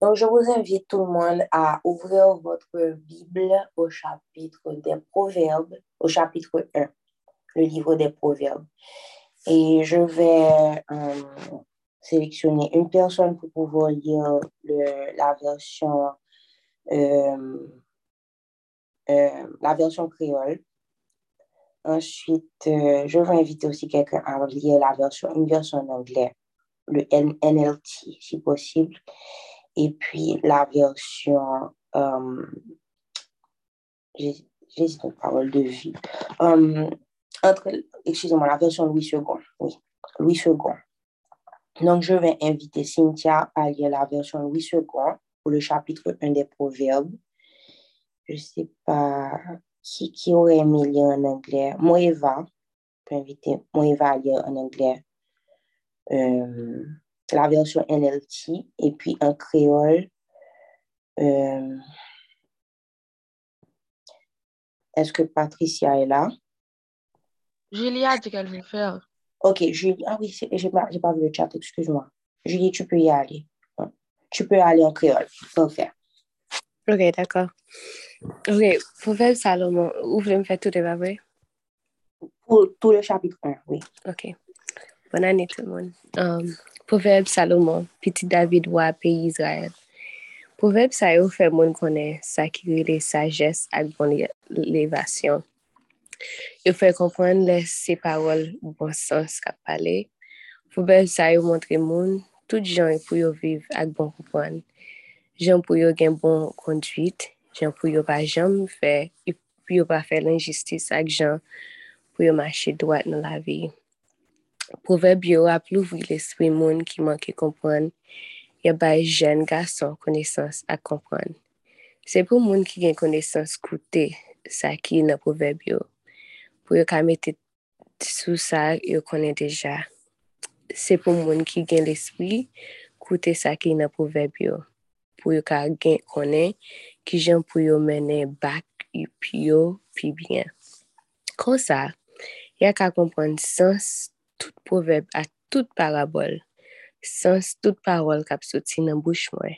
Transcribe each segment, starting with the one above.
Donc, je vous invite tout le monde à ouvrir votre Bible au chapitre des Proverbes, au chapitre 1, le livre des Proverbes. Et je vais euh, sélectionner une personne pour pouvoir lire la version euh, euh, la version créole. Ensuite, je vais inviter aussi quelqu'un à lire la version, une version en anglais, le NLT, si possible et puis la version, euh, j'hésite une parole de vie, euh, entre, excusez-moi, la version Louis II, oui, Louis II. Donc, je vais inviter Cynthia à lire la version Louis II pour le chapitre 1 des Proverbes. Je ne sais pas qui, qui aurait aimé lire en anglais. Moeva, je peux inviter Moeva à lire en anglais. Euh, la version NLT et puis en créole. Euh, est-ce que Patricia est là? Julie a dit qu'elle veut faire. Ok, Julie. Ah oui, j'ai pas, pas vu le chat, excuse-moi. Julie, tu peux y aller. Tu peux aller en créole. Parfait. Ok, d'accord. Ok, Proverbe Salomon, vous voulez me faire tout pas vrai? Pour tout le chapitre 1, oui. Ok. Bon ane tout moun. Um, Proverb Salomon, Piti David wa peyi Israel. Proverb sa yo fe moun konen ki le sajes ak bon levasyon. Yo fe kompwen le se parol bon sens kap pale. Proverb sa yo montre moun, tout jan pou yo viv ak bon kompwen. Jan pou yo gen bon konduit, jan pou yo pa jan fe, pou yo pa fe l'injistis ak jan pou yo mache doat nan la viye. Proverb yo ap louvri l'espri moun ki manke kompran, ya bay jen gason konesans ak kompran. Se pou moun ki gen konesans koute sa ki nan proverb yo, pou yo ka mette sou sa yo konen deja. Se pou moun ki gen l'espri, koute sa ki nan proverb yo, pou yo ka gen konen ki jen pou yo menen bak yo pi yo pi byen. Kon sa, ya ka kompran sens tout proverb, a tout parabol, sans tout parol kap soti nan bouch mwen,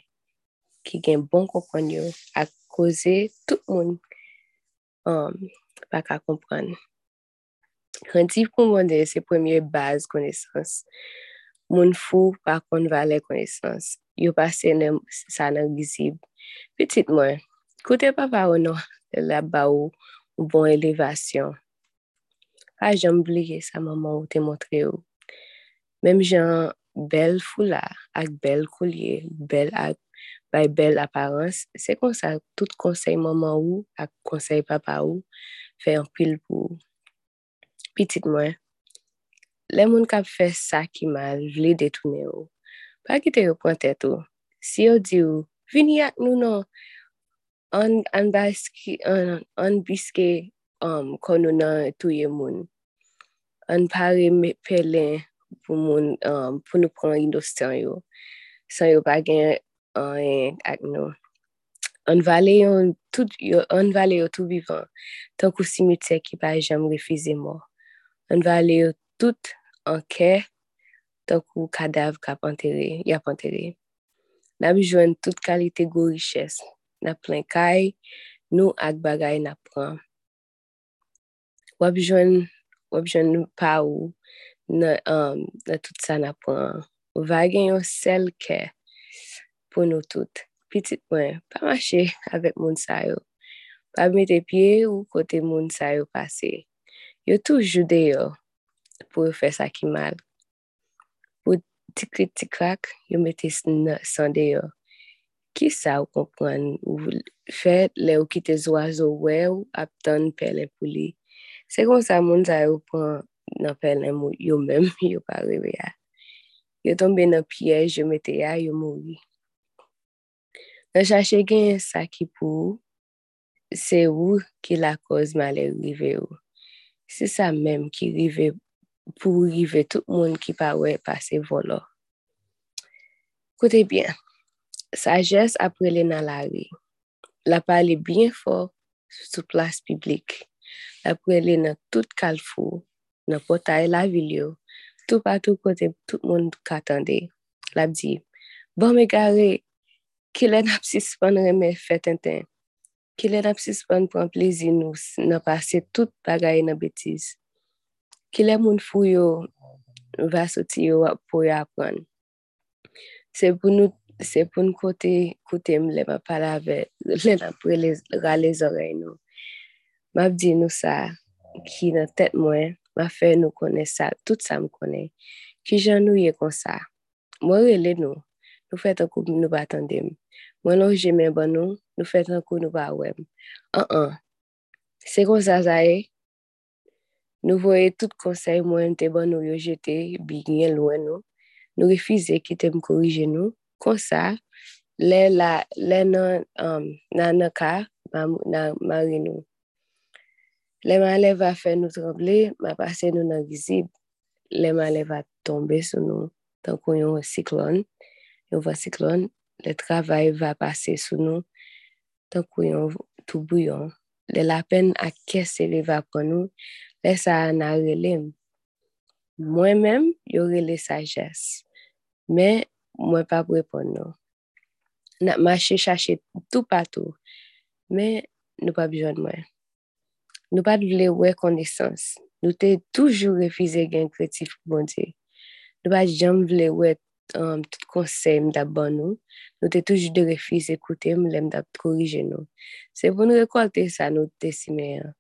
ki gen bon kompon yo, a koze tout moun um, pa ka kompon. Rendi pou Randiv de se premye baz konesans. Moun fou pa kon vale konesans. Yo pase nan, sa nan gizib. Petit mwen, koute pa pa ou nou la ba ou bon elevasyon. pa jan mbliye sa maman ou te montre ou. Mem jan bel fula ak bel kolye, bel ak bay bel aparense, se kon sa tout konsey maman ou ak konsey papa ou fe an pil pou pitit mwen. Le moun kap fe sa ki mal vle detoune ou. Pa ki te yo pwante tou. Si yo di ou, vini ak nou nou, an, an, an, an biske um, konou nan touye moun. An pare me pelen pou, moun, um, pou nou pran rindo san yo. San yo bagen an ak nou. An vale yo tout, yo, an vale yo tout vivan. Tan kou simite ki pa jam refize mò. An vale yo tout anke tan kou kadav kap anterre, yap anterre. Nap jwen tout kalite go riches. Nap plen kay, nou ak bagay nap pran. wap jwen, wap jwen pa ou nan, um, nan tout sa na pran. Ou va gen yon sel ke pou nou tout. Pitit mwen, pa mache avèk moun sa yo. Pa mette pie ou kote moun sa yo pase. Yo tou jude yo pou yo fè sa ki mal. Pou tiklit tikrak, yo mette sande yo. Ki sa ou kompran ou fè le ou kite zwa zo we ou ap ton pele pou li. Se kon sa moun sa yo pran nan pel nan moun yo mèm, yo pa rebe ya. Yo tombe nan piyej, yo mette ya, yo mouri. Nan chache gen sa ki pou, se ou ki la koz male rive ou. Se sa mèm ki rive pou rive tout moun ki pa wè pase volo. Kote bien, sajes aprele nan la ri. La pale bien fo sou plas piblik. apre li nan tout kalfou, nan potay la vil yo, tout patou kote tout moun katande. Lap di, bon me gare, ki lè nap sispan reme feten ten, lè nap sispan pran plezi nou, nan pase tout bagay nan betiz. Ki lè moun fou yo, va soti yo pou yo apran. Se pou nou, se pou nou kote, kote m lè ma pala ve, le nap rale zorey nou. Map di nou sa ki nan tet mwen, ma fe nou kone sa, tout sa m kone. Ki jan nou ye kon sa. Mwen rele nou, nou fet an kou nou ba tendem. Mwen nou jemen ban nou, nou fet an kou nou ba wem. An an, se kon sa zaye, nou voye tout konsey mwen te ban nou yo jete, bi gen lwen nou. Nou refize ki te m korije nou. Kon sa, le, la, le nan um, nan ka, nan mari nou. Leman lev va fe nou tremble, ma pase nou nan vizib. Leman lev va tombe sou nou tan kon yon siklon. Yon va siklon, le travay va pase sou nou tan kon yon tou bouyon, Le la pen a kese li va kon nou, le sa nan relem. Mwen men, yon rele sajes. Men, mwen pa prepon nou. Nap mache chache tout patou. Men, nou pa bijon mwen. nou pa dvile wè konesans. Nou te toujou refize gen kretif bon Diyo. Nou pa jom vle wè um, tout konsey mda ban nou. Nou te toujou de refize koute mle mda korije nou. Se pou nou rekolte sa nou te sime an.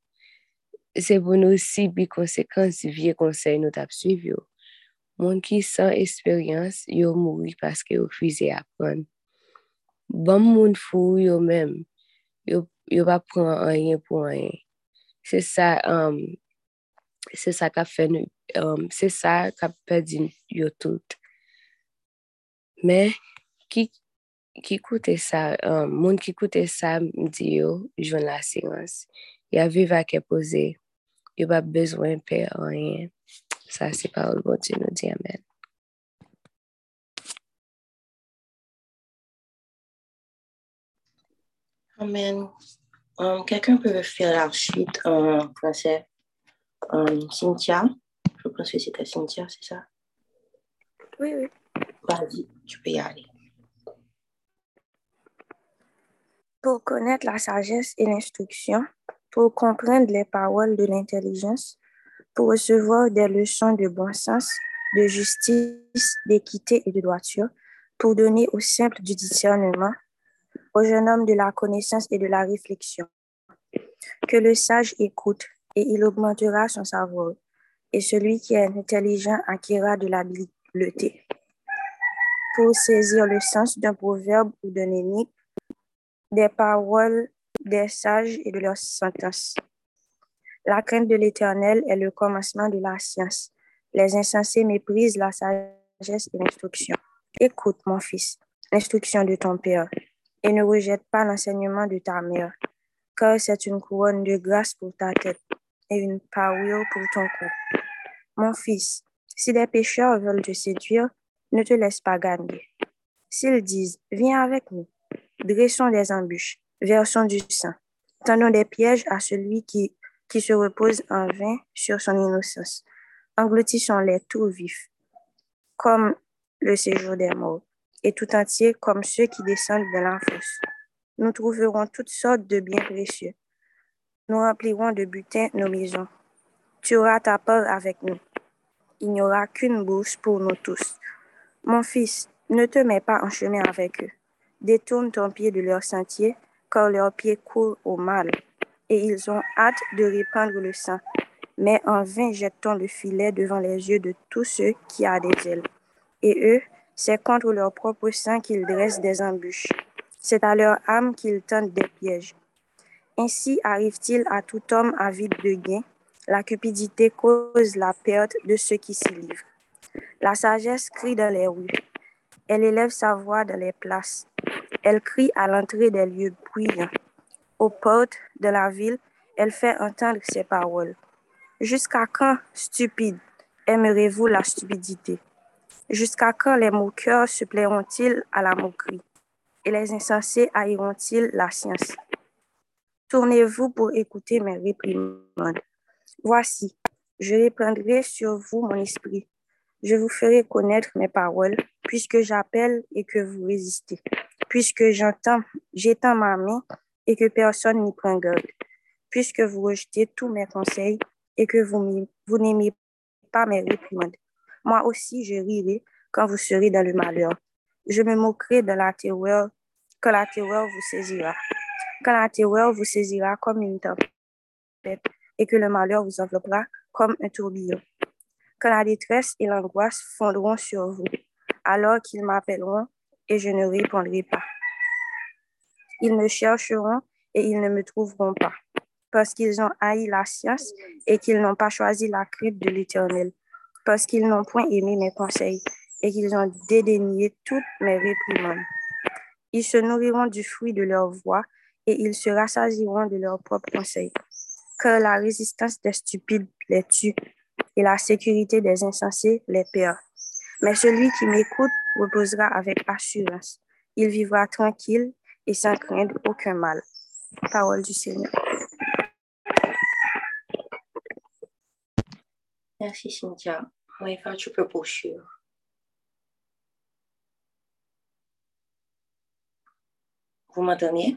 Se pou nou si bi konsekans vie konsey nou tap suiv yo. Moun ki san esperyans yo mouri paske yo fize apren. Ban moun fou yo mem, yo, yo pa pran anyen pou anyen. se sa, um, se sa ka fè nou, um, se sa ka pedi yo tout. Men, ki, ki koute sa, um, moun ki koute sa mdi yo, jwen la silans. Ya viva ke pose, yo ba bezwen pe anyen. Sa se pa ou bon ti nou di amen. Amen. Um, Quelqu'un peut faire la suite en français? Um, Cynthia, je pense que c'était Cynthia, c'est ça? Oui, oui. Vas-y, tu peux y aller. Pour connaître la sagesse et l'instruction, pour comprendre les paroles de l'intelligence, pour recevoir des leçons de bon sens, de justice, d'équité et de droiture, pour donner au simple du discernement, au jeune homme de la connaissance et de la réflexion. Que le sage écoute et il augmentera son savoir, et celui qui est intelligent acquérera de l'habileté. Pour saisir le sens d'un proverbe ou d'un énigme, des paroles des sages et de leurs sentences. La crainte de l'Éternel est le commencement de la science. Les insensés méprisent la sagesse et l'instruction. Écoute, mon fils, l'instruction de ton Père, et ne rejette pas l'enseignement de ta mère, car c'est une couronne de grâce pour ta tête et une parure pour ton cou. Mon fils, si les pécheurs veulent te séduire, ne te laisse pas gagner. S'ils disent, viens avec nous, dressons des embûches, versons du sang, tendons des pièges à celui qui qui se repose en vain sur son innocence. Engloutissons-les tout vifs, comme le séjour des morts, et tout entier comme ceux qui descendent de fosse. Nous trouverons toutes sortes de biens précieux. Nous remplirons de butin nos maisons. Tu auras ta part avec nous. Il n'y aura qu'une bourse pour nous tous. Mon fils, ne te mets pas en chemin avec eux. Détourne ton pied de leur sentier, car leurs pieds courent au mal et ils ont hâte de répandre le sang. Mais en vain jette-t-on le filet devant les yeux de tous ceux qui ont des ailes. Et eux, c'est contre leur propre sang qu'ils dressent des embûches. C'est à leur âme qu'ils tentent des pièges. Ainsi arrive-t-il à tout homme avide de gain. La cupidité cause la perte de ceux qui s'y livrent. La sagesse crie dans les rues. Elle élève sa voix dans les places. Elle crie à l'entrée des lieux bruyants aux portes de la ville, elle fait entendre ses paroles. Jusqu'à quand, stupide, aimerez-vous la stupidité? Jusqu'à quand les moqueurs se plairont-ils à la moquerie? Et les insensés haïront-ils la science? Tournez-vous pour écouter mes réprimandes. Voici, je répandrai sur vous mon esprit. Je vous ferai connaître mes paroles, puisque j'appelle et que vous résistez, puisque j'entends, j'étends ma main et que personne n'y prend garde, puisque vous rejetez tous mes conseils et que vous n'aimez pas mes réprimandes. Moi aussi, je rirai quand vous serez dans le malheur. Je me moquerai de la terreur, quand la terreur vous saisira. Quand la terreur vous saisira comme une tempête et que le malheur vous enveloppera comme un tourbillon. Quand la détresse et l'angoisse fondront sur vous, alors qu'ils m'appelleront et je ne répondrai pas. Ils me chercheront et ils ne me trouveront pas, parce qu'ils ont haï la science et qu'ils n'ont pas choisi la crainte de l'Éternel, parce qu'ils n'ont point aimé mes conseils et qu'ils ont dédaigné toutes mes réprimandes. Ils se nourriront du fruit de leur voix et ils se rassasieront de leurs propres conseils. Car la résistance des stupides les tue et la sécurité des insensés les perd. Mais celui qui m'écoute reposera avec assurance. Il vivra tranquille et sans craindre aucun mal. Parole du Seigneur. Merci Cynthia. Maëva, tu peux poursuivre. Vous m'entendez?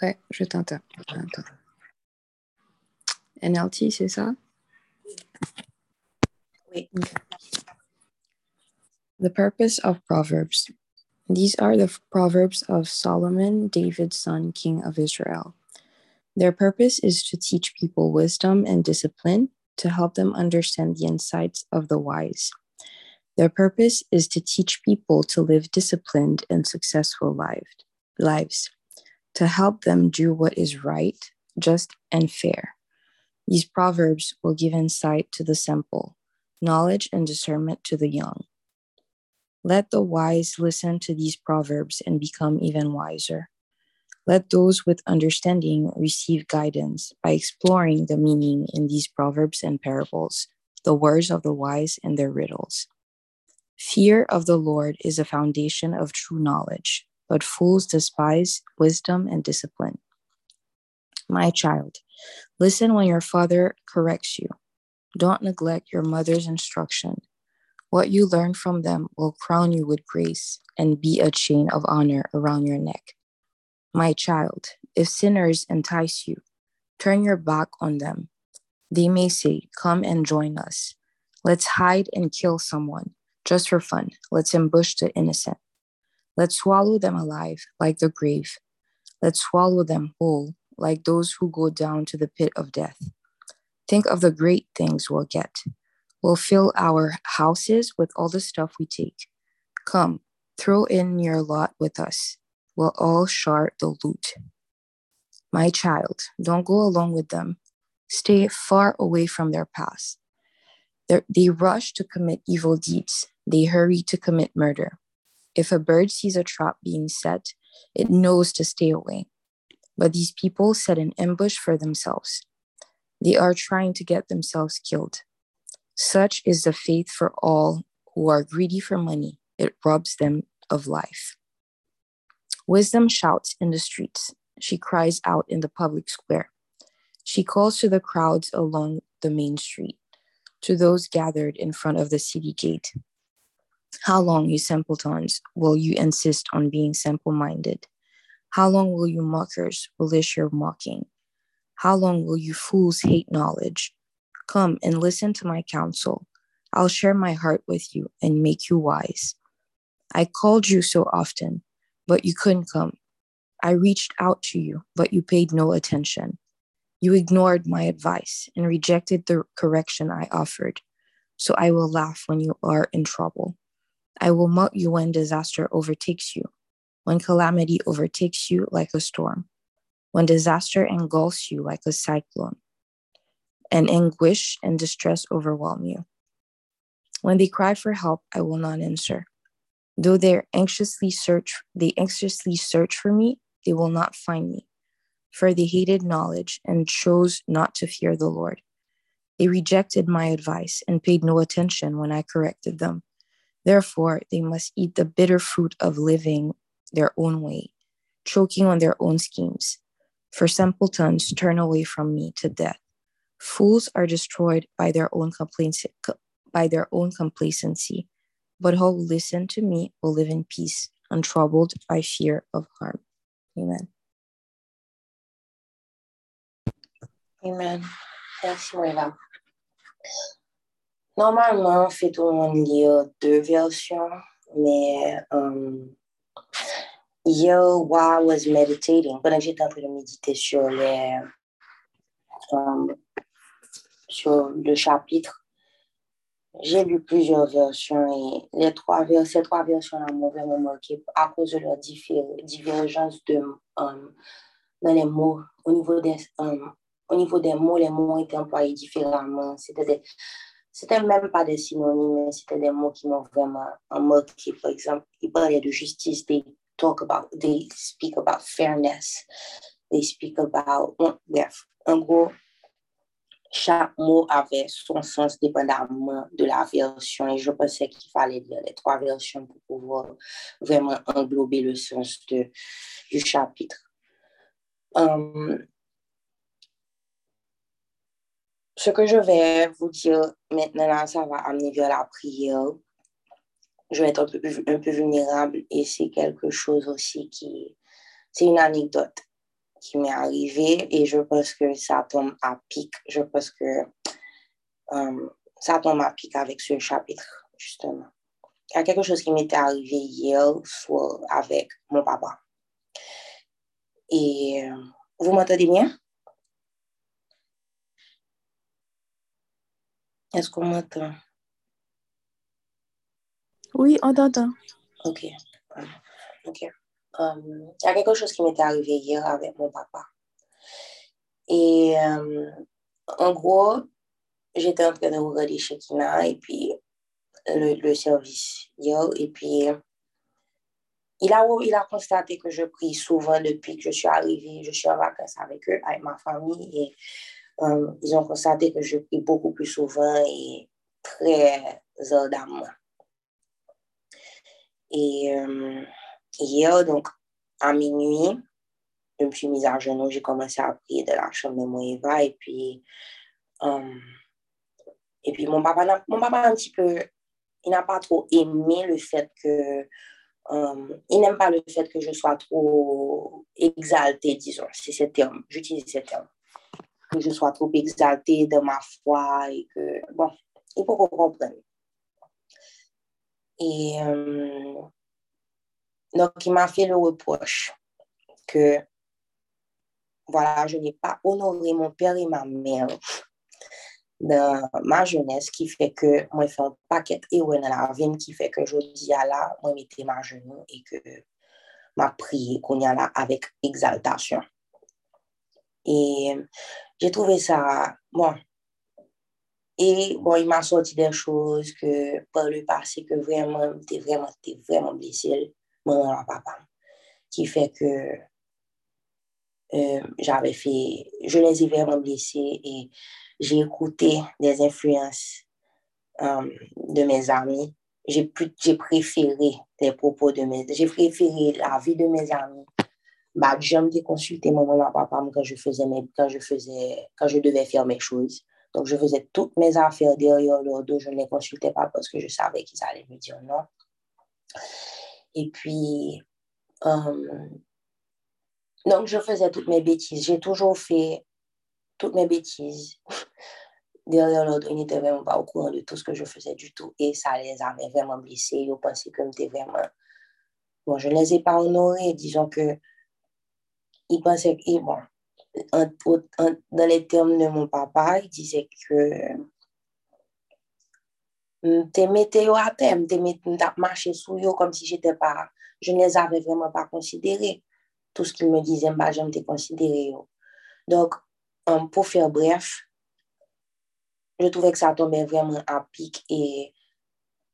Ouais, je t'entends. NLT, c'est ça? Oui. The purpose of Proverbs. These are the Proverbs of Solomon, David's son, king of Israel. Their purpose is to teach people wisdom and discipline, to help them understand the insights of the wise. Their purpose is to teach people to live disciplined and successful lives, to help them do what is right, just, and fair. These proverbs will give insight to the simple, knowledge and discernment to the young. Let the wise listen to these proverbs and become even wiser. Let those with understanding receive guidance by exploring the meaning in these proverbs and parables, the words of the wise and their riddles. Fear of the Lord is a foundation of true knowledge, but fools despise wisdom and discipline. My child, listen when your father corrects you. Don't neglect your mother's instruction. What you learn from them will crown you with grace and be a chain of honor around your neck. My child, if sinners entice you, turn your back on them. They may say, Come and join us. Let's hide and kill someone just for fun. Let's ambush the innocent. Let's swallow them alive like the grave. Let's swallow them whole like those who go down to the pit of death. Think of the great things we'll get. We'll fill our houses with all the stuff we take. Come, throw in your lot with us. We'll all share the loot. My child, don't go along with them. Stay far away from their paths. They're, they rush to commit evil deeds. They hurry to commit murder. If a bird sees a trap being set, it knows to stay away. But these people set an ambush for themselves. They are trying to get themselves killed. Such is the faith for all who are greedy for money. It robs them of life. Wisdom shouts in the streets. She cries out in the public square. She calls to the crowds along the main street, to those gathered in front of the city gate. How long, you simpletons, will you insist on being simple minded? How long will you mockers relish your mocking? How long will you fools hate knowledge? Come and listen to my counsel. I'll share my heart with you and make you wise. I called you so often, but you couldn't come. I reached out to you, but you paid no attention. You ignored my advice and rejected the correction I offered. So I will laugh when you are in trouble. I will mock you when disaster overtakes you, when calamity overtakes you like a storm, when disaster engulfs you like a cyclone, and anguish and distress overwhelm you. When they cry for help, I will not answer. Though they anxiously search, they anxiously search for me, they will not find me. For they hated knowledge and chose not to fear the Lord. They rejected my advice and paid no attention when I corrected them. Therefore, they must eat the bitter fruit of living their own way, choking on their own schemes. For simpletons turn away from me to death. Fools are destroyed by their own complacency, by their own complacency, but who listen to me will live in peace, untroubled by fear of harm. Amen. Amen. Merci, Moïla. Normalement, fait tout le monde lire deux versions, mais um, hier, while I was meditating, pendant que j'étais en train de méditer sur, les, um, sur le chapitre, j'ai lu plusieurs versions et les trois, ces trois versions-là m'ont vraiment marqué à cause de leur divergence de, um, dans les mots. Au niveau, des, um, au niveau des mots, les mots étaient employés différemment. C'était même pas des synonymes, c'était des mots qui m'ont vraiment marqué. Par exemple, ils parlaient de justice, they talk about, they speak about fairness, they speak about, bref, en gros, chaque mot avait son sens dépendamment de la version et je pensais qu'il fallait lire les trois versions pour pouvoir vraiment englober le sens de, du chapitre. Um, ce que je vais vous dire maintenant, ça va amener vers la prière. Je vais être un peu, un peu vulnérable et c'est quelque chose aussi qui, c'est une anecdote qui m'est arrivé et je pense que ça tombe à pic. Je pense que um, ça tombe à pic avec ce chapitre, justement. Il y a quelque chose qui m'était arrivé hier soit avec mon papa. Et euh, vous m'entendez bien? Est-ce qu'on m'entend? Oui, on t'entend. Ok. Ok. Il y a quelque chose qui m'était arrivé hier avec mon papa. Et um, en gros, j'étais en train de regarder Shekina et puis le, service hier. Et puis, il a, il a constaté que je prie souvent depuis que je suis arrivée. Je suis en vacances avec eux, avec ma famille. Et um, ils ont constaté que je prie beaucoup plus souvent et très ardemment. Et hier, donc, à minuit, je me suis mise à genoux, j'ai commencé à prier de la chambre de Moïva et puis, um, et puis mon papa, mon papa un petit peu, il n'a pas trop aimé le fait que, um, il n'aime pas le fait que je sois trop exaltée, disons, c'est ce terme, j'utilise ce terme, que je sois trop exaltée de ma foi et que, bon, il faut qu'on comprenne. Et um, donc, il m'a fait le reproche que, voilà, je n'ai pas honoré mon père et ma mère dans ma jeunesse, qui fait que moi, je fais un paquet et dans la vie, qui fait que je dis à la, moi, mettais ma genou et que m'a prié qu'on y avec exaltation. Et j'ai trouvé ça, bon, et bon, il m'a sorti des choses que par le passé que vraiment, t'es vraiment, t'es vraiment blessé mon papa, qui fait que euh, j'avais fait, je les ai vraiment blessés et j'ai écouté des influences um, de mes amis. J'ai préféré les propos de mes, j'ai préféré la vie de mes amis. Bah, j'aime consulter mon papa quand je faisais quand je faisais, quand je devais faire mes choses. Donc, je faisais toutes mes affaires derrière leur dos. Je ne les consultais pas parce que je savais qu'ils allaient me dire non. Et puis, euh, donc, je faisais toutes mes bêtises. J'ai toujours fait toutes mes bêtises. Derrière l'autre, ils n'étaient vraiment pas au courant de tout ce que je faisais du tout. Et ça les avait vraiment blessés. Ils pensaient que j'étais vraiment... Bon, je ne les ai pas honorés. Disons que ils pensaient que... Bon, dans les termes de mon papa, il disait que te mette yo a tem, te mette marché sous yo comme si pas, je ne les avais vraiment pas considérés. Tout ce qu'ils me disaient, je me considéré yo. Donc, um, pour faire bref, je trouvais que ça tombait vraiment à pic et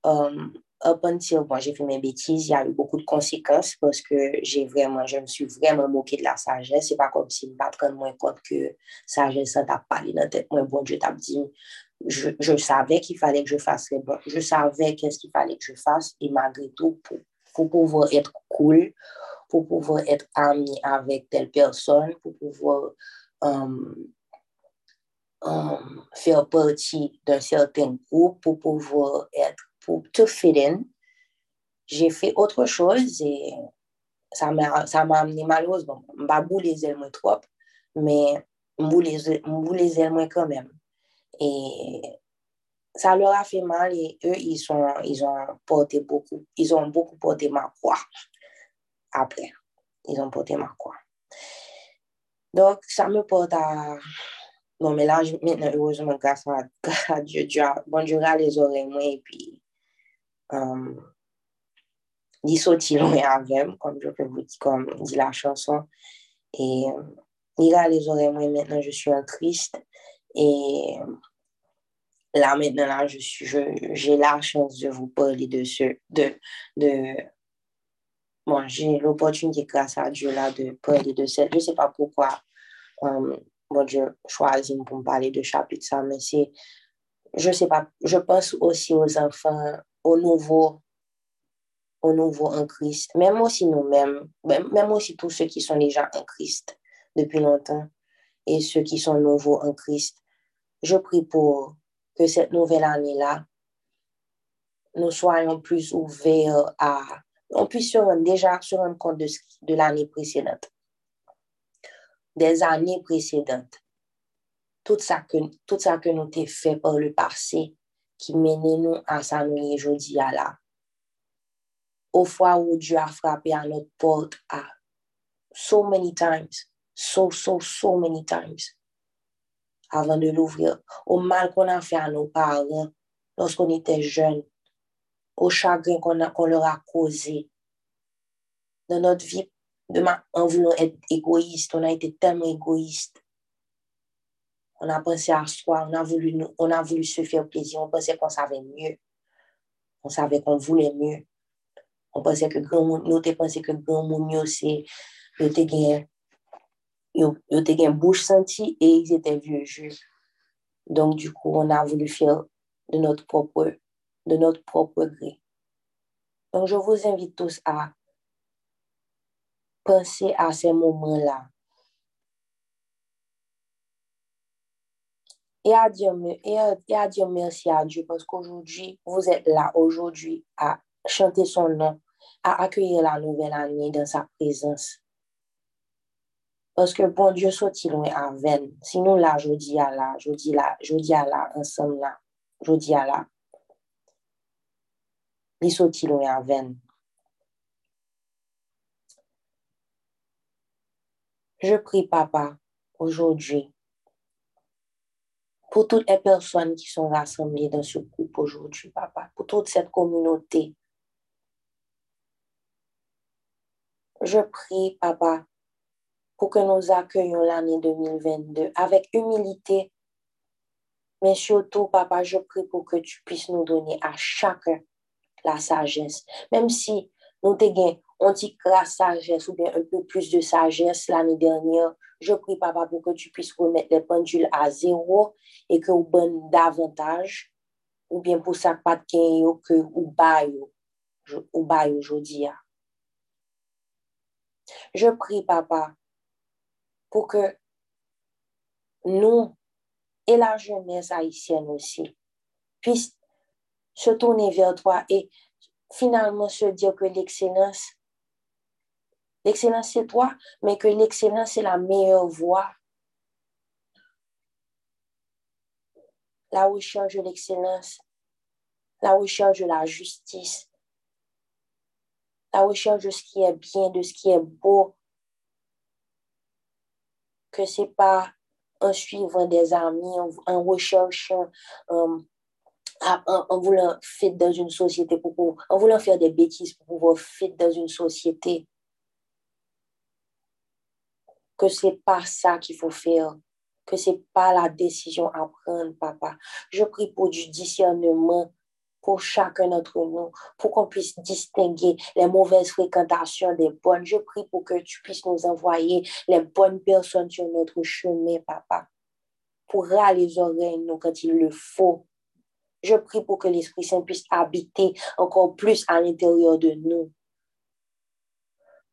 um, up until, bon, j'ai fait mes bêtises, il y a eu beaucoup de conséquences parce que je me suis vraiment moqué de la sagesse. C'est pas comme si je me de moins compte que sagesse, ça t'a parlé dans la tête, moi, bon Dieu dit, je, je savais qu'il fallait que je fasse les bons. Je savais qu'est-ce qu'il fallait que je fasse et malgré tout, pour, pour, pouvoir être cool, pour pouvoir être ami avec telle personne, pour pouvoir um, um, faire partie d'un certain groupe, pour pouvoir être, pour te fit j'ai fait autre chose et ça m'a amené malheureusement. Je les ailes trop, mais je les ailes quand même. Et ça leur a fait mal et eux, ils, ils ont porté beaucoup, ils ont beaucoup porté ma croix après. Ils ont porté ma croix. Donc, ça me porte à... Non, mais là, maintenant, heureusement, grâce à, Dieu, Dieu a, bon, Dieu a les oreilles, moi, et puis, euh, il loin comme je peux vous dire, comme dit la chanson. Et il a les oreilles, maintenant, je suis un Christ. Et là, maintenant, là, je suis, j'ai la chance de vous parler de ce, de, de, bon, j'ai l'opportunité, grâce à Dieu, là, de parler de cette, je ne sais pas pourquoi, euh, bon, je choisis pour me parler de chapitre ça, mais c'est, je sais pas, je pense aussi aux enfants, aux nouveaux, aux nouveaux en Christ, même aussi nous-mêmes, même aussi tous ceux qui sont déjà en Christ depuis longtemps et ceux qui sont nouveaux en Christ. Je prie pour que cette nouvelle année-là, nous soyons plus ouverts à, on puisse déjà se rendre compte de, l'année précédente, des années précédentes. Tout ça que, tout ça que nous avons fait par le passé, qui menait nous à nous aujourd'hui à là. Au fois où Dieu a frappé à notre porte à so many times, so, so, so many times avant de l'ouvrir, au mal qu'on a fait à nos parents lorsqu'on était jeunes, au chagrin qu'on leur a causé. Dans notre vie, en voulant être égoïste, on a été tellement égoïste. On a pensé à soi, on a voulu, on a voulu se faire plaisir, on pensait qu'on savait mieux. On savait qu'on voulait mieux. On pensait que grand monde, nous pensé que grand monde c'est, nous ils étaient une bouche sentie et ils étaient vieux. Donc, du coup, on a voulu faire de notre propre, de notre propre gré. Donc, je vous invite tous à penser à ces moments-là. Et à, dire, et à dire merci à Dieu parce qu'aujourd'hui, vous êtes là aujourd'hui à chanter son nom, à accueillir la nouvelle année dans sa présence. Parce que bon Dieu soit-il loin à veine. Sinon là, je dis à là, je dis là, je dis à là, ensemble là, je dis à là. Il soit-il loin à veine. Je prie, papa, aujourd'hui, pour toutes les personnes qui sont rassemblées dans ce groupe aujourd'hui, papa, pour toute cette communauté. Je prie, papa, pour que nous accueillions l'année 2022 avec humilité. Mais surtout, papa, je prie pour que tu puisses nous donner à chacun la sagesse. Même si nous t'avons on dit la sagesse ou bien un peu plus de sagesse l'année dernière, je prie, papa, pour que tu puisses remettre les pendules à zéro et que vous donnes davantage, ou bien pour ça, pas de que vous baillez aujourd'hui. Je prie, papa, pour que nous et la jeunesse haïtienne aussi puissent se tourner vers toi et finalement se dire que l'excellence, l'excellence c'est toi, mais que l'excellence c'est la meilleure voie. La recherche de l'excellence, la recherche de la justice, la recherche de ce qui est bien, de ce qui est beau, que c'est pas en suivant des amis, en, recherchant, euh, en, voulant faire dans une société, pour, en voulant faire des bêtises pour pouvoir faire dans une société. Que c'est pas ça qu'il faut faire, que c'est pas la décision à prendre, papa. Je prie pour du discernement pour chacun d'entre nous, pour qu'on puisse distinguer les mauvaises fréquentations des bonnes. Je prie pour que tu puisses nous envoyer les bonnes personnes sur notre chemin, papa, pour râler les oreilles, nous, quand il le faut. Je prie pour que l'Esprit Saint puisse habiter encore plus à l'intérieur de nous.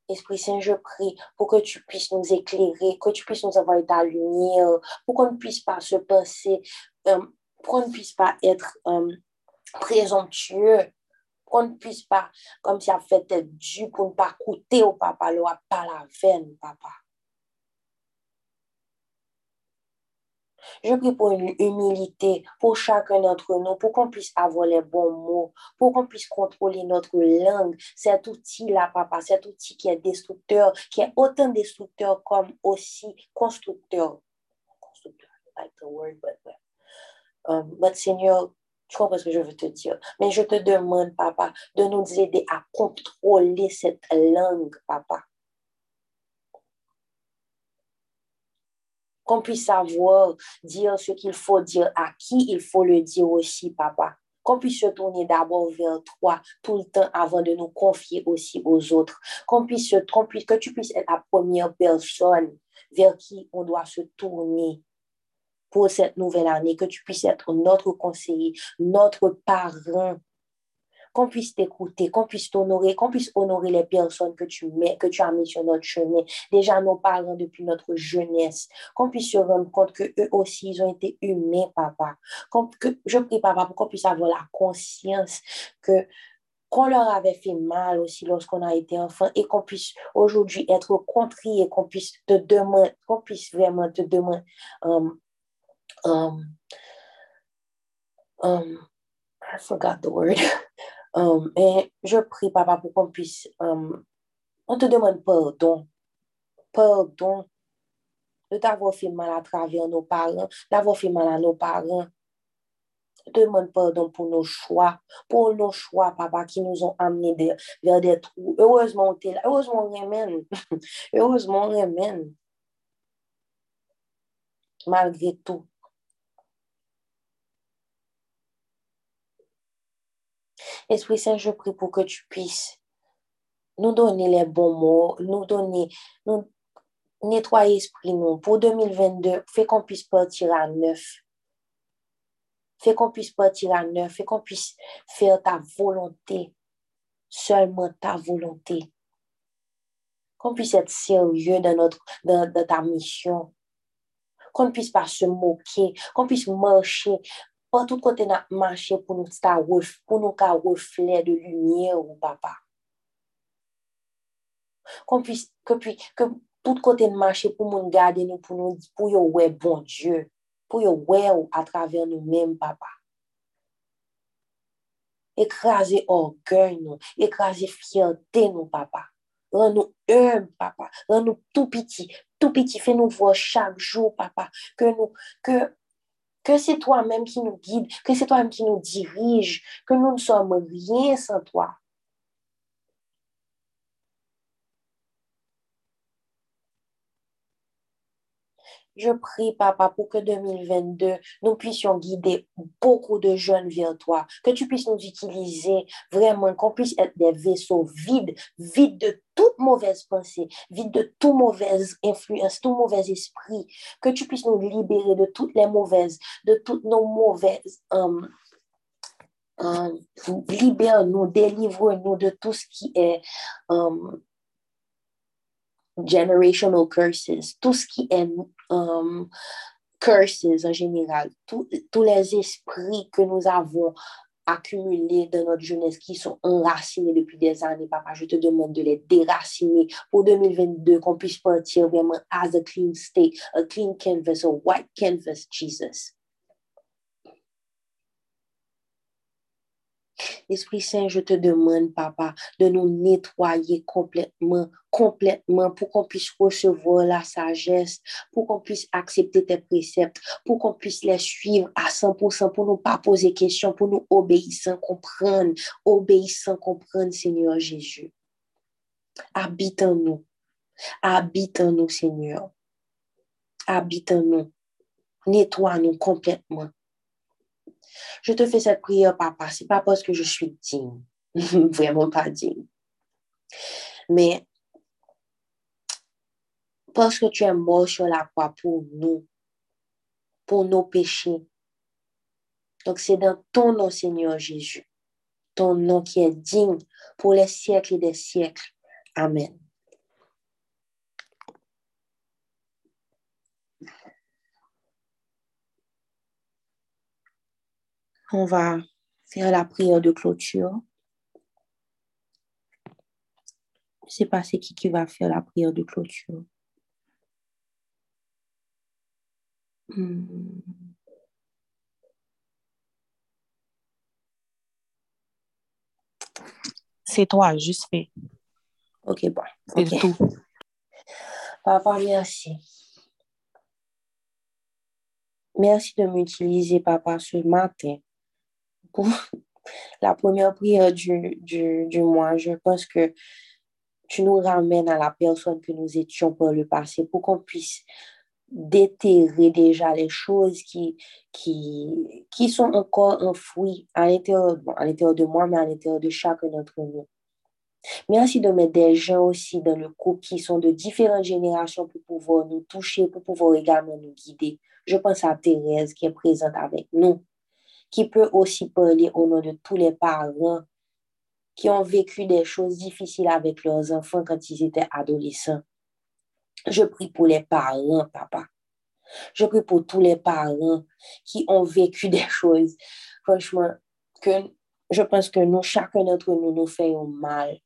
Esprit Saint, je prie pour que tu puisses nous éclairer, que tu puisses nous envoyer ta lumière, pour qu'on ne puisse pas se penser, euh, pour qu'on ne puisse pas être... Euh, présomptueux Qu'on ne puisse pas, comme si a fait tête dû pour ne pas coûter au papa, le pas la veine, papa. Je prie pour une humilité pour chacun d'entre nous, pour qu'on puisse avoir les bons mots, pour qu'on puisse contrôler notre langue. Cet outil-là, papa, cet outil qui est destructeur, qui est autant destructeur comme aussi constructeur. Constructeur, like the word, but, but, um, Seigneur, tu comprends ce que je veux te dire? Mais je te demande, papa, de nous aider à contrôler cette langue, papa. Qu'on puisse savoir dire ce qu'il faut dire, à qui il faut le dire aussi, papa. Qu'on puisse se tourner d'abord vers toi tout le temps avant de nous confier aussi aux autres. Qu'on puisse, puisse, que tu puisses être la première personne vers qui on doit se tourner cette nouvelle année, que tu puisses être notre conseiller, notre parent, qu'on puisse t'écouter, qu'on puisse t'honorer, qu'on puisse honorer les personnes que tu mets, que tu as mis sur notre chemin, déjà nos parents depuis notre jeunesse, qu'on puisse se rendre compte que eux aussi, ils ont été humains, papa. Que, je prie, papa, pour qu'on puisse avoir la conscience que qu'on leur avait fait mal aussi lorsqu'on a été enfant et qu'on puisse aujourd'hui être contrit et qu'on puisse te demander, qu'on puisse vraiment te demander, um, um, um, I forgot the word, um, et je prie, papa, pour qu'on puisse, um, on te demande pardon, pardon de t'avoir fait mal à travers nos parents, d'avoir fait mal à nos parents, demande pardon pour nos choix, pour nos choix, papa, qui nous ont amenés de, vers des trous. Heureusement, tu es là. Heureusement, on remène. Heureusement, on remène. Malgré tout, Esprit Saint, je prie pour que tu puisses nous donner les bons mots, nous donner, nous nettoyer l'esprit, nous. Pour 2022, fais qu'on puisse partir à neuf. Fais qu'on puisse partir à neuf. Fais qu'on puisse faire ta volonté. Seulement ta volonté. Qu'on puisse être sérieux dans, notre, dans, dans ta mission. Qu'on ne puisse pas se moquer. Qu'on puisse marcher Pas tout kote nan manche pou nou ta wef, pou nou ka wefle de lumiye ou papa. Kon pwis, ke pwis, ke tout kote nan manche pou moun gade nou pou nou, pou yo we bon Diyo, pou yo we ou atraver nou men papa. Ekraze orgey nou, ekraze fiyate nou papa. Ran nou eum papa, ran nou tout piti, tout piti, fe nou vo chak jou papa, ke nou, ke... que c'est toi-même qui nous guide, que c'est toi-même qui nous dirige, que nous ne sommes rien sans toi. Je prie, papa, pour que 2022, nous puissions guider beaucoup de jeunes vers toi, que tu puisses nous utiliser vraiment, qu'on puisse être des vaisseaux vides, vides de toute mauvaise pensée, vides de toute mauvaise influence, tout mauvais esprit, que tu puisses nous libérer de toutes les mauvaises, de toutes nos mauvaises... Um, um, libère-nous, délivre-nous de tout ce qui est um, generational curses, tout ce qui est um, curses en général, tous les esprits que nous avons accumulés dans notre jeunesse qui sont enracinés depuis des années. Papa, je te demande de les déraciner pour 2022, qu'on puisse partir vraiment as a clean state, a clean canvas, a white canvas, Jesus. Esprit Saint, je te demande, papa, de nous nettoyer complètement, complètement, pour qu'on puisse recevoir la sagesse, pour qu'on puisse accepter tes préceptes, pour qu'on puisse les suivre à 100%, pour ne pas poser questions, pour nous obéir sans comprendre, obéir sans comprendre, Seigneur Jésus. Habite en nous. Habite en nous, Seigneur. Habite en nous. Nettoie-nous complètement. Je te fais cette prière, papa. C'est pas parce que je suis digne. Vraiment pas digne. Mais parce que tu es mort sur la croix pour nous, pour nos péchés. Donc c'est dans ton nom, Seigneur Jésus, ton nom qui est digne pour les siècles et des siècles. Amen. On va faire la prière de clôture. Je sais pas c'est qui qui va faire la prière de clôture. Hmm. C'est toi, juste fais. Ok, bon. C'est ok. tout. Papa, merci. Merci de m'utiliser, papa, ce matin pour la première prière du, du, du mois. Je pense que tu nous ramènes à la personne que nous étions par le passé pour qu'on puisse déterrer déjà les choses qui, qui, qui sont encore enfouies à l'intérieur, bon, à l'intérieur de moi, mais à l'intérieur de chacun d'entre nous. Merci de mettre des gens aussi dans le couple qui sont de différentes générations pour pouvoir nous toucher, pour pouvoir également nous guider. Je pense à Thérèse qui est présente avec nous, qui peut aussi parler au nom de tous les parents qui ont vécu des choses difficiles avec leurs enfants quand ils étaient adolescents. Je prie pour les parents, papa. Je prie pour tous les parents qui ont vécu des choses, franchement, que je pense que nous, chacun d'entre nous, nous faisons mal.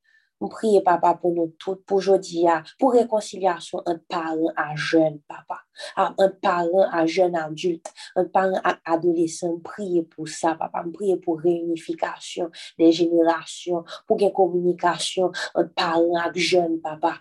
Prions, papa, pour nous toutes, pour aujourd'hui, pour réconciliation entre parents à jeunes, papa, entre parents à jeunes adultes, entre parents à adolescents. Priez pour ça, papa. Priez pour réunification des générations, pour une communication entre parents à jeunes, papa.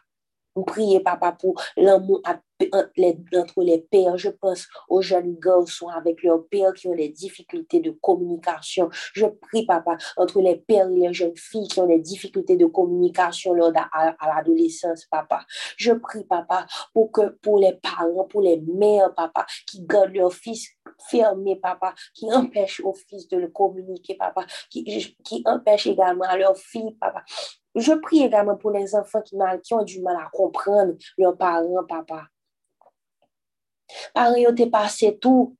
Prions, papa, pour l'amour entre les, pères. Je pense aux jeunes garçons avec leurs pères qui ont des difficultés de communication. Je prie, papa, entre les pères et les jeunes filles qui ont des difficultés de communication lors à, à l'adolescence, papa. Je prie, papa, pour que pour les parents, pour les mères, papa, qui gardent leurs fils fermés, papa, qui empêchent aux fils de le communiquer, papa, qui, qui empêchent également à leurs filles, papa, je prie également pour les enfants qui, ont du mal à comprendre leurs parents, papa. Parents, ils ont passé tout.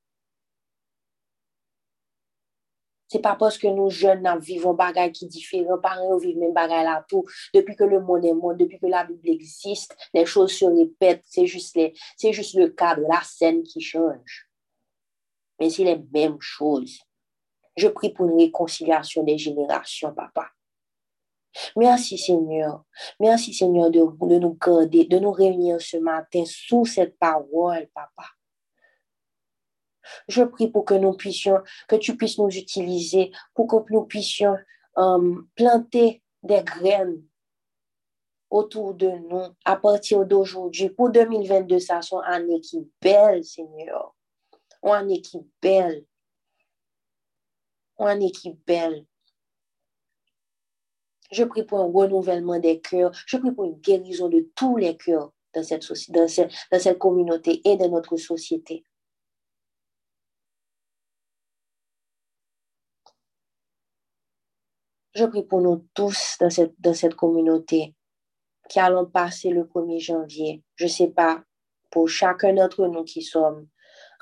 Ce n'est pas parce que nous jeunes nous vivons bagaille qui différents. Parents vivent même bagaille là tout. Depuis que le monde est monde, depuis que la Bible existe, les choses se répètent. C'est juste, juste le cadre, la scène qui change. Mais c'est les mêmes choses. Je prie pour une réconciliation des générations, papa. Merci Seigneur. Merci Seigneur de, nous garder, de nous réunir ce matin sous cette parole, papa. Je prie pour que nous puissions, que tu puisses nous utiliser, pour que nous puissions um, planter des graines autour de nous à partir d'aujourd'hui. Pour 2022, ça soit une année qui belle, Seigneur. Une année qui belle. Une année qui belle. Je prie pour un renouvellement des cœurs. Je prie pour une guérison de tous les cœurs dans cette, dans cette, communauté et dans notre société. Je prie pour nous tous dans cette, dans cette communauté qui allons passer le 1er janvier. Je ne sais pas, pour chacun d'entre nous qui sommes,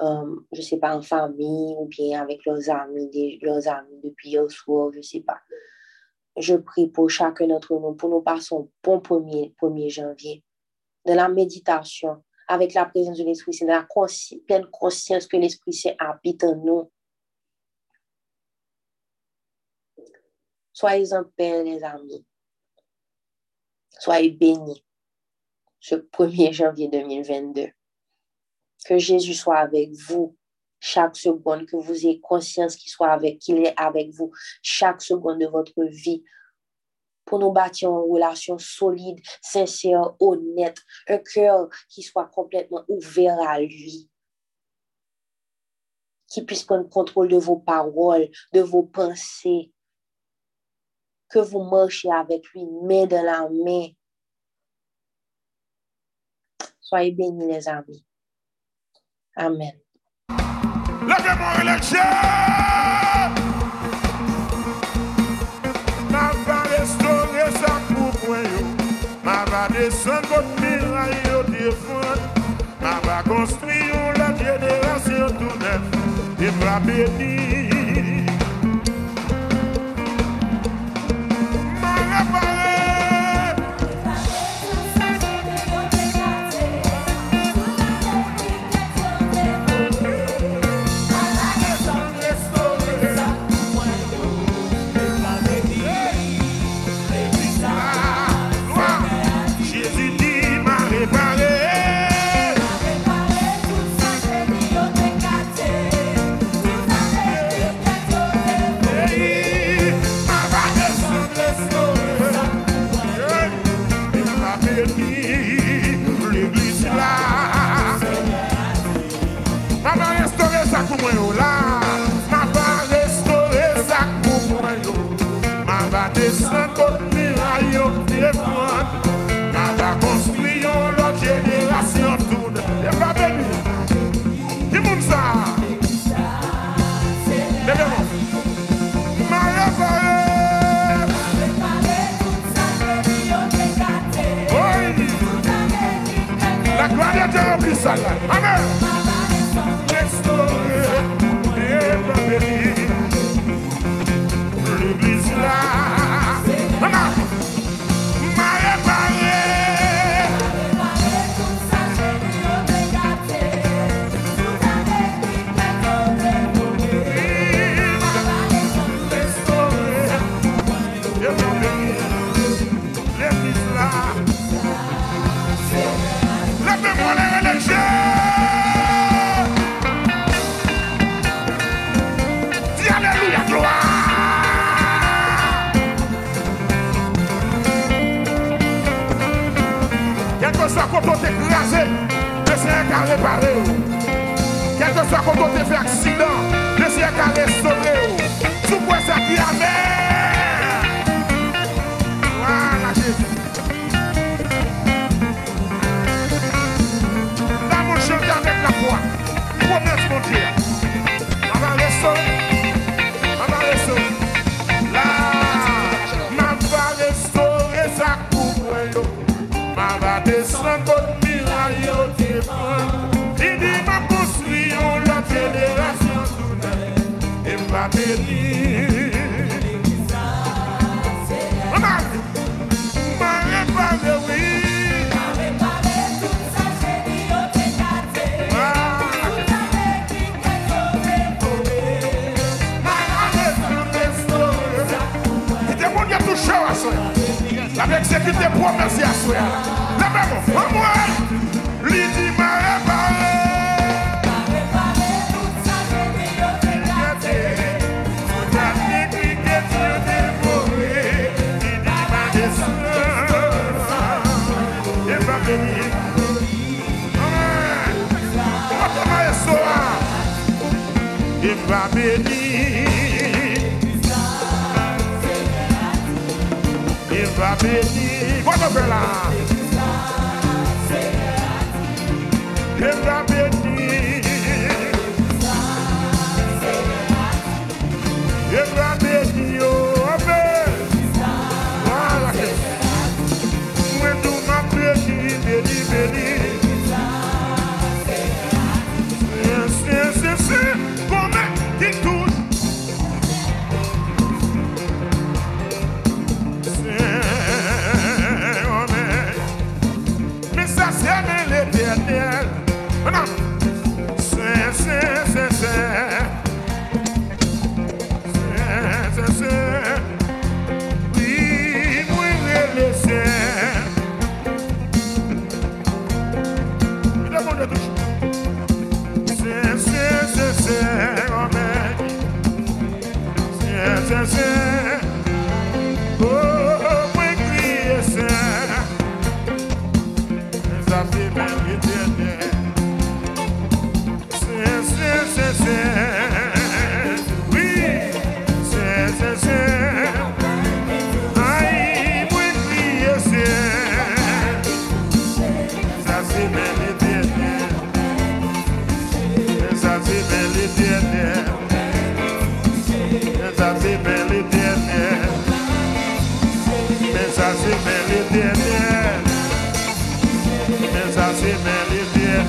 euh, je ne sais pas, en famille ou bien avec leurs amis, leurs amis depuis hier soir, je ne sais pas. Je prie pour chacun d'entre nous, pour nous passer un bon 1er, 1er janvier. Dans la méditation, avec la présence de l'Esprit, c'est dans la pleine conscience que l'Esprit Saint habite en nous. Soyez en paix, les amis. Soyez bénis ce 1er janvier 2022. Que Jésus soit avec vous chaque seconde, que vous ayez conscience qu'il soit avec, qu'il est avec vous chaque seconde de votre vie pour nous bâtir une relation solide, sincère, honnête, un cœur qui soit complètement ouvert à lui, qui puisse prendre contrôle de vos paroles, de vos pensées, que vous marchiez avec lui main dans la main. Soyez bénis, les amis. Amen. Leve moun eleksyon Nan va restore sa kou mwen yo. Nan va desen kote miray yo defon Nan va konstriyon la jenerasyon tout nef Di mra bedi Sangha. Amen.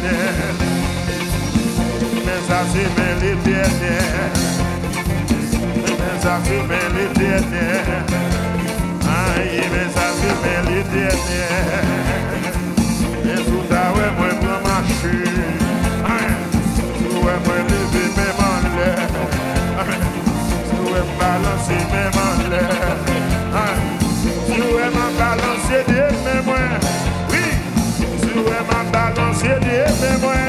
Yeah. acima l'éternel. Mes acima l'éternel. Aïe, moi, marcher. Tout l'air. Tout des. Oui, des.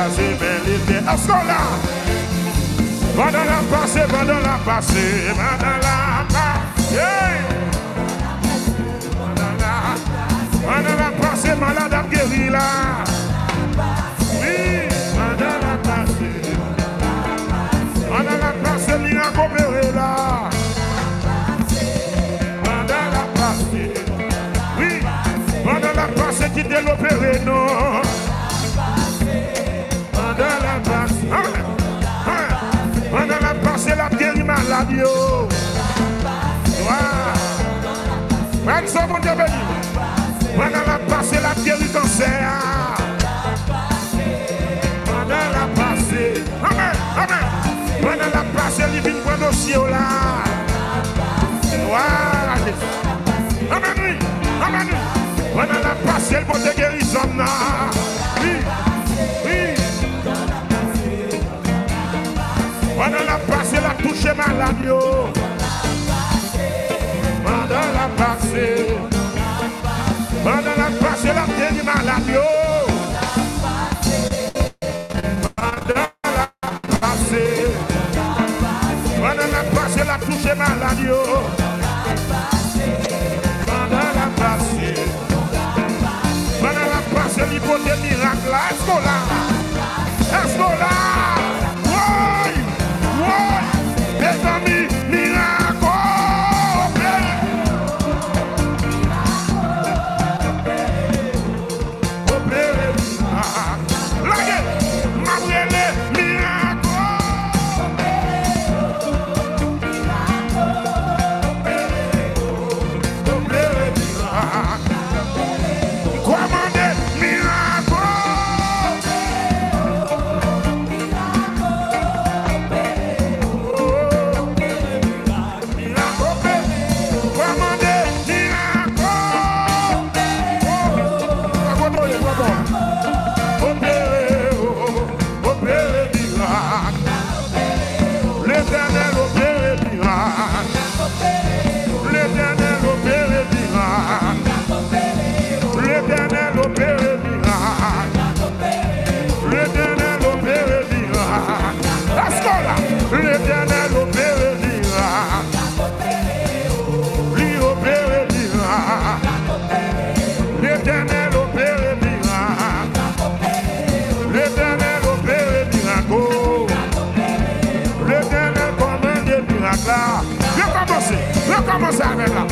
Tout mais ça c'est bien l'éternel. Est-ce qu'on l'a? Pendant la passée, pendant la passée, pendant la passée. Yeah. Pendant la, pendant la passée, malade a guéri là. Oui, pendant la passée. Pendant la passée, miracle opéré là. Passée. Oui, pendant la passée qui t'est l'opéré, non. Prends ça, mon Dieu la passée, la guéri cancer. Pendant la. Amen. Amen. Pendant la passée, il vient prendre au ciel là. Wow. Amen. Amen, la passée, le bon de guérison là. Yo. Pendant la passée. Pendant la passée, la malade, yo. Pendant la passée. Pendant la passée, la touche malade, yo. Pendant la passée. Pendant la passée, l'hypothèse miracle, là. Viens commencer avec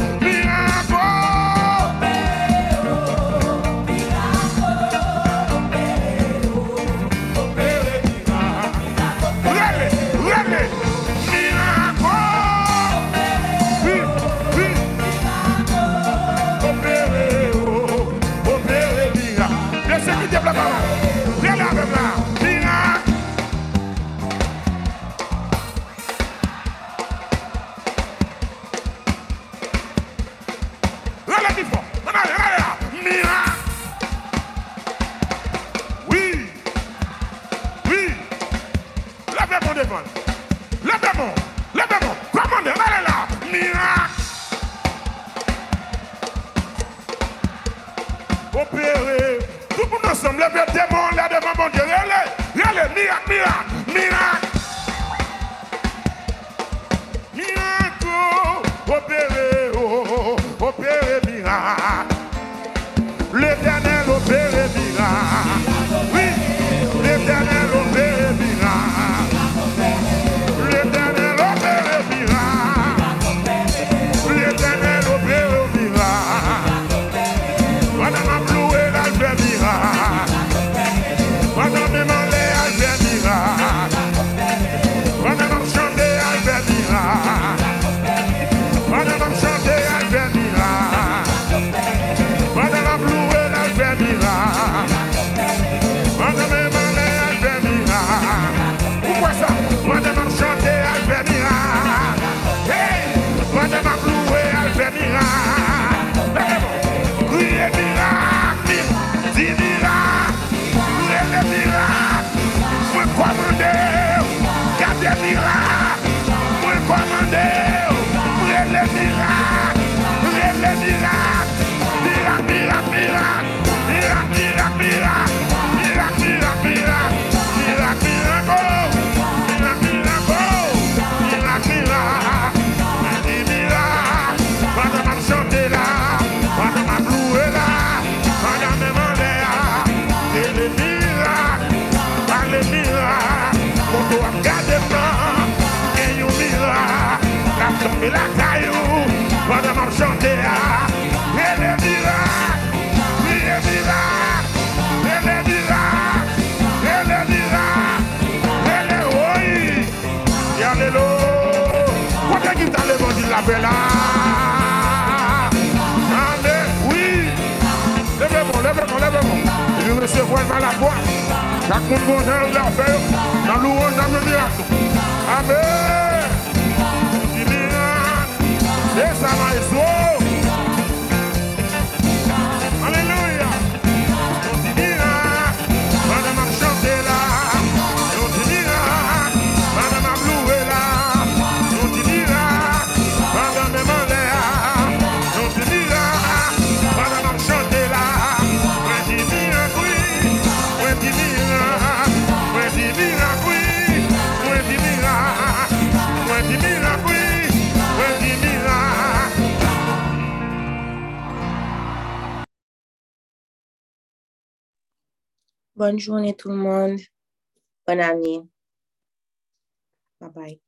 voix dans la voix. La de la la louange. Amen. Bonne journée tout le monde. Bonne année. Bye bye.